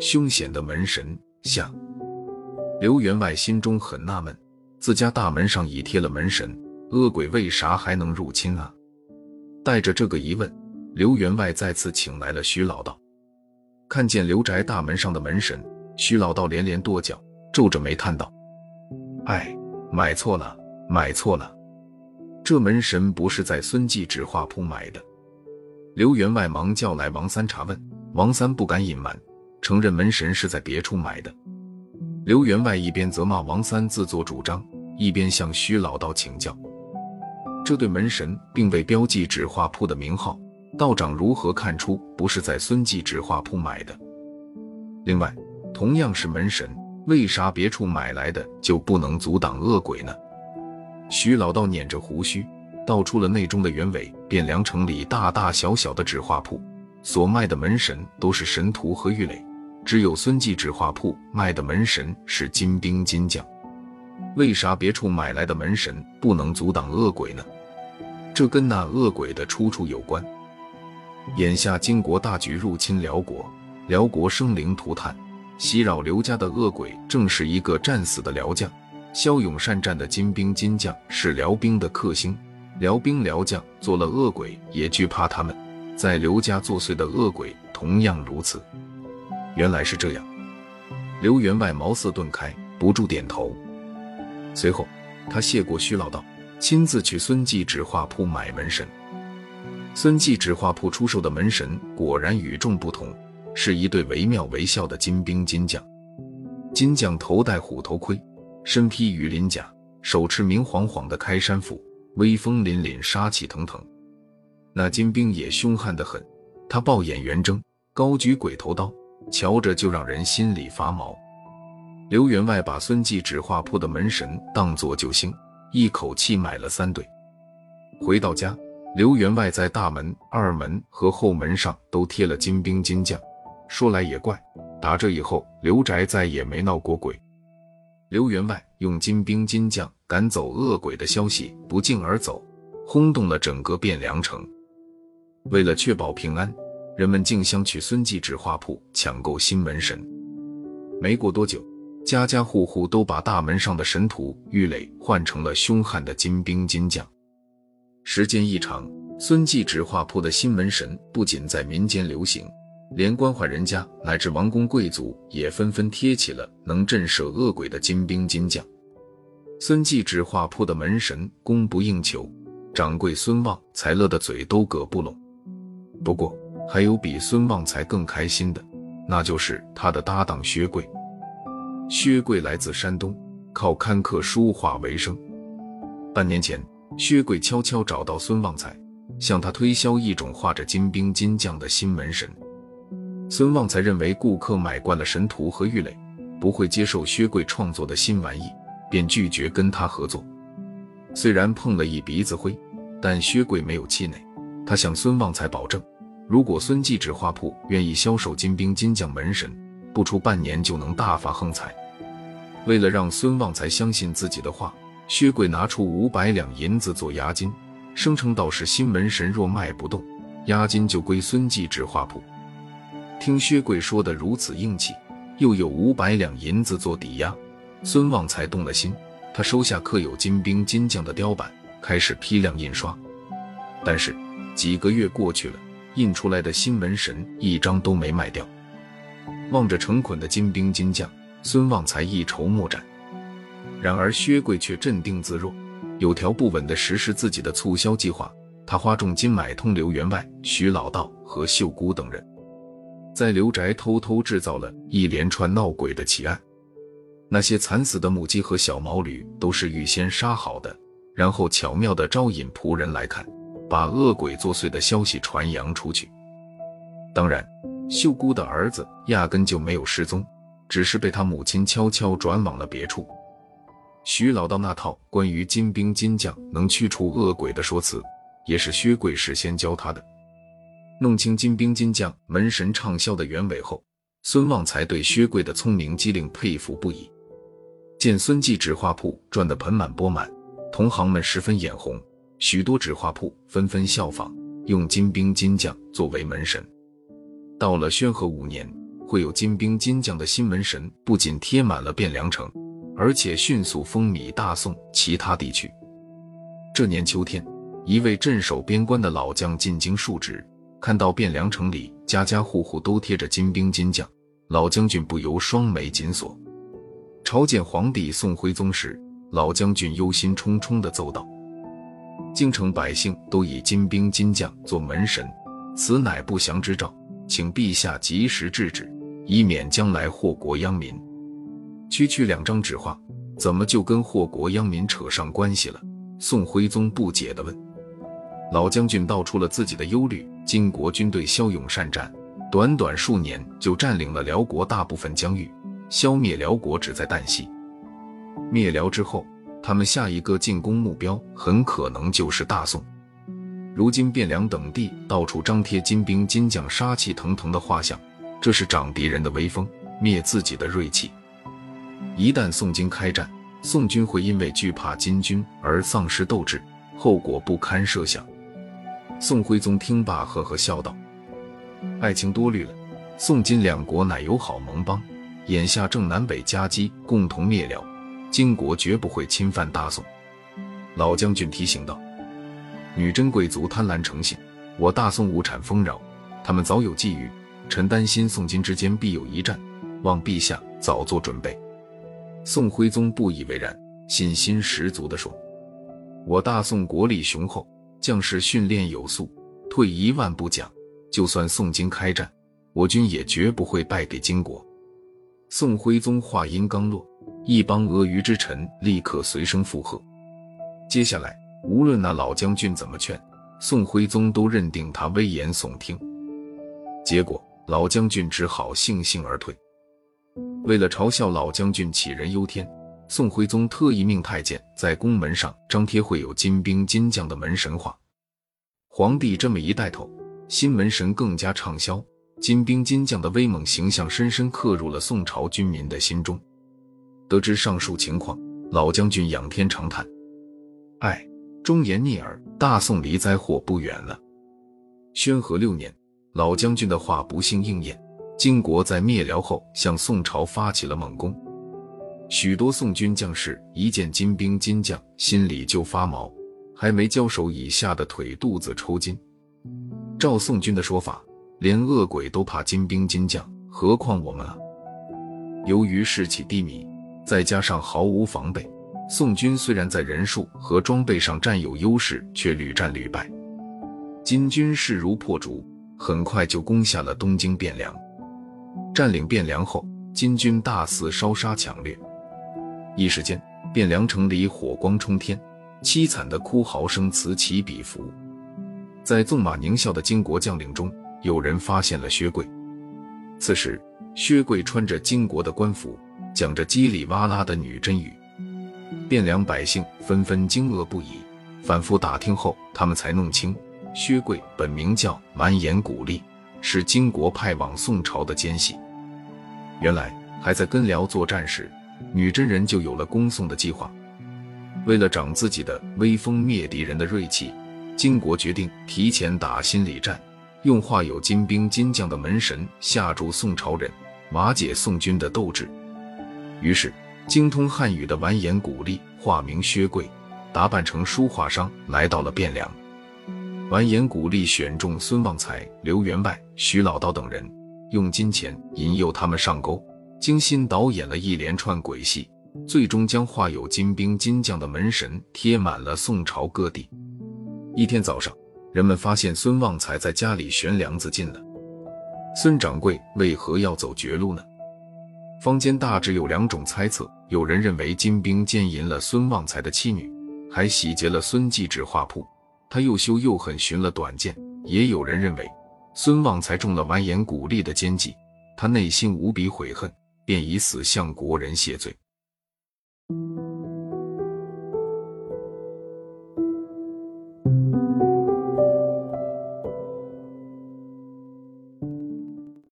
凶险的门神下，刘员外心中很纳闷，自家大门上已贴了门神，恶鬼为啥还能入侵啊？带着这个疑问，刘员外再次请来了徐老道。看见刘宅大门上的门神，徐老道连连跺脚，皱着眉叹道：“哎，买错了，买错了！这门神不是在孙记纸画铺买的。”刘员外忙叫来王三查问，王三不敢隐瞒。承认门神是在别处买的。刘员外一边责骂王三自作主张，一边向徐老道请教：这对门神并未标记纸画铺的名号，道长如何看出不是在孙记纸画铺买的？另外，同样是门神，为啥别处买来的就不能阻挡恶鬼呢？徐老道捻着胡须，道出了内中的原委：汴梁城里大大小小的纸画铺，所卖的门神都是神荼和玉垒。只有孙记纸画铺卖的门神是金兵金将，为啥别处买来的门神不能阻挡恶鬼呢？这跟那恶鬼的出处有关。眼下金国大举入侵辽国，辽国生灵涂炭，袭扰刘家的恶鬼正是一个战死的辽将。骁勇善战的金兵金将是辽兵的克星，辽兵辽将做了恶鬼也惧怕他们，在刘家作祟的恶鬼同样如此。原来是这样，刘员外茅塞顿开，不住点头。随后，他谢过徐老道，亲自去孙记纸画铺买门神。孙记纸画铺出售的门神果然与众不同，是一对惟妙惟肖的金兵金将。金将头戴虎头盔，身披羽鳞甲，手持明晃晃的开山斧，威风凛凛，杀气腾腾。那金兵也凶悍得很，他暴眼圆睁，高举鬼头刀。瞧着就让人心里发毛。刘员外把孙记纸画铺的门神当作救星，一口气买了三对。回到家，刘员外在大门、二门和后门上都贴了金兵金将。说来也怪，打这以后，刘宅再也没闹过鬼。刘员外用金兵金将赶走恶鬼的消息不胫而走，轰动了整个汴梁城。为了确保平安。人们竞相去孙记纸画铺抢购新门神，没过多久，家家户户都把大门上的神图玉垒换成了凶悍的金兵金将。时间一长，孙记纸画铺的新门神不仅在民间流行，连官宦人家乃至王公贵族也纷纷贴起了能震慑恶鬼的金兵金将。孙记纸画铺的门神供不应求，掌柜孙旺才乐得嘴都合不拢。不过，还有比孙旺财更开心的，那就是他的搭档薛贵。薛贵来自山东，靠看客书画为生。半年前，薛贵悄悄找到孙旺财，向他推销一种画着金兵金将的新门神。孙旺财认为顾客买惯了神图和玉垒，不会接受薛贵创作的新玩意，便拒绝跟他合作。虽然碰了一鼻子灰，但薛贵没有气馁，他向孙旺财保证。如果孙记纸画铺愿意销售金兵金将门神，不出半年就能大发横财。为了让孙旺财相信自己的话，薛贵拿出五百两银子做押金，声称道是新门神若卖不动，押金就归孙记纸画铺。听薛贵说的如此硬气，又有五百两银子做抵押，孙旺财动了心。他收下刻有金兵金将的雕版，开始批量印刷。但是几个月过去了。印出来的新门神一张都没卖掉，望着成捆的金兵金将，孙旺财一筹莫展。然而薛贵却镇定自若，有条不紊地实施自己的促销计划。他花重金买通刘员外、徐老道和秀姑等人，在刘宅偷偷制造了一连串闹鬼的奇案。那些惨死的母鸡和小毛驴都是预先杀好的，然后巧妙地招引仆人来看。把恶鬼作祟的消息传扬出去。当然，秀姑的儿子压根就没有失踪，只是被他母亲悄悄转往了别处。徐老道那套关于金兵金将能驱除恶鬼的说辞，也是薛贵事先教他的。弄清金兵金将门神畅销的原委后，孙旺才对薛贵的聪明机灵佩服不已。见孙记纸画铺赚得盆满钵满，同行们十分眼红。许多纸画铺纷纷效仿，用金兵金将作为门神。到了宣和五年，会有金兵金将的新门神不仅贴满了汴梁城，而且迅速风靡大宋其他地区。这年秋天，一位镇守边关的老将进京述职，看到汴梁城里家家户户都贴着金兵金将，老将军不由双眉紧锁。朝见皇帝宋徽宗时，老将军忧心忡忡地奏道：“京城百姓都以金兵金将做门神，此乃不祥之兆，请陛下及时制止，以免将来祸国殃民。”区区两张纸画，怎么就跟祸国殃民扯上关系了？宋徽宗不解地问。老将军道出了自己的忧虑：金国军队骁勇善战，短短数年就占领了辽国大部分疆域。消灭辽国只在旦夕。灭辽之后，他们下一个进攻目标很可能就是大宋。如今汴梁等地到处张贴金兵金将杀气腾腾的画像，这是长敌人的威风，灭自己的锐气。一旦宋金开战，宋军会因为惧怕金军而丧失斗志，后果不堪设想。宋徽宗听罢，呵呵笑道：“爱卿多虑了，宋金两国乃友好盟邦。”眼下正南北夹击，共同灭辽，金国绝不会侵犯大宋。老将军提醒道：“女真贵族贪婪成性，我大宋物产丰饶，他们早有觊觎。臣担心宋金之间必有一战，望陛下早做准备。”宋徽宗不以为然，信心十足地说：“我大宋国力雄厚，将士训练有素，退一万步讲，就算宋金开战，我军也绝不会败给金国。”宋徽宗话音刚落，一帮阿谀之臣立刻随声附和。接下来，无论那老将军怎么劝，宋徽宗都认定他危言耸听。结果，老将军只好悻悻而退。为了嘲笑老将军杞人忧天，宋徽宗特意命太监在宫门上张贴绘有金兵金将的门神画。皇帝这么一带头，新门神更加畅销。金兵金将的威猛形象深深刻入了宋朝军民的心中。得知上述情况，老将军仰天长叹：“唉，忠言逆耳，大宋离灾祸不远了。”宣和六年，老将军的话不幸应验，金国在灭辽后向宋朝发起了猛攻。许多宋军将士一见金兵金将，心里就发毛，还没交手，已吓得腿肚子抽筋。照宋军的说法。连恶鬼都怕金兵金将，何况我们啊？由于士气低迷，再加上毫无防备，宋军虽然在人数和装备上占有优势，却屡战屡败。金军势如破竹，很快就攻下了东京汴梁。占领汴梁后，金军大肆烧杀抢掠，一时间汴梁城里火光冲天，凄惨的哭嚎声此起彼伏。在纵马狞笑的金国将领中，有人发现了薛贵，此时薛贵穿着金国的官服，讲着叽里哇啦的女真语，汴梁百姓纷纷惊愕不已。反复打听后，他们才弄清薛贵本名叫完颜古力，是金国派往宋朝的奸细。原来还在跟辽作战时，女真人就有了攻宋的计划。为了长自己的威风，灭敌人的锐气，金国决定提前打心理战。用画有金兵金将的门神吓住宋朝人，瓦解宋军的斗志。于是，精通汉语的完颜古力化名薛贵，打扮成书画商，来到了汴梁。完颜古力选中孙旺财、刘员外、徐老道等人，用金钱引诱他们上钩，精心导演了一连串鬼戏，最终将画有金兵金将的门神贴满了宋朝各地。一天早上。人们发现孙旺财在家里悬梁自尽了。孙掌柜为何要走绝路呢？坊间大致有两种猜测：有人认为金兵奸淫了孙旺财的妻女，还洗劫了孙继纸画铺，他又羞又恨，寻了短见；也有人认为孙旺财中了完颜古丽的奸计，他内心无比悔恨，便以死向国人谢罪。